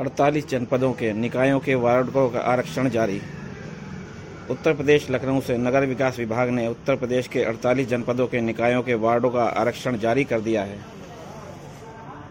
अड़तालीस जनपदों के निकायों के वार्डों का आरक्षण जारी। उत्तर प्रदेश लखनऊ से नगर विकास विभाग ने उत्तर प्रदेश के 48 जनपदों के निकायों के वार्डों का आरक्षण जारी कर दिया है।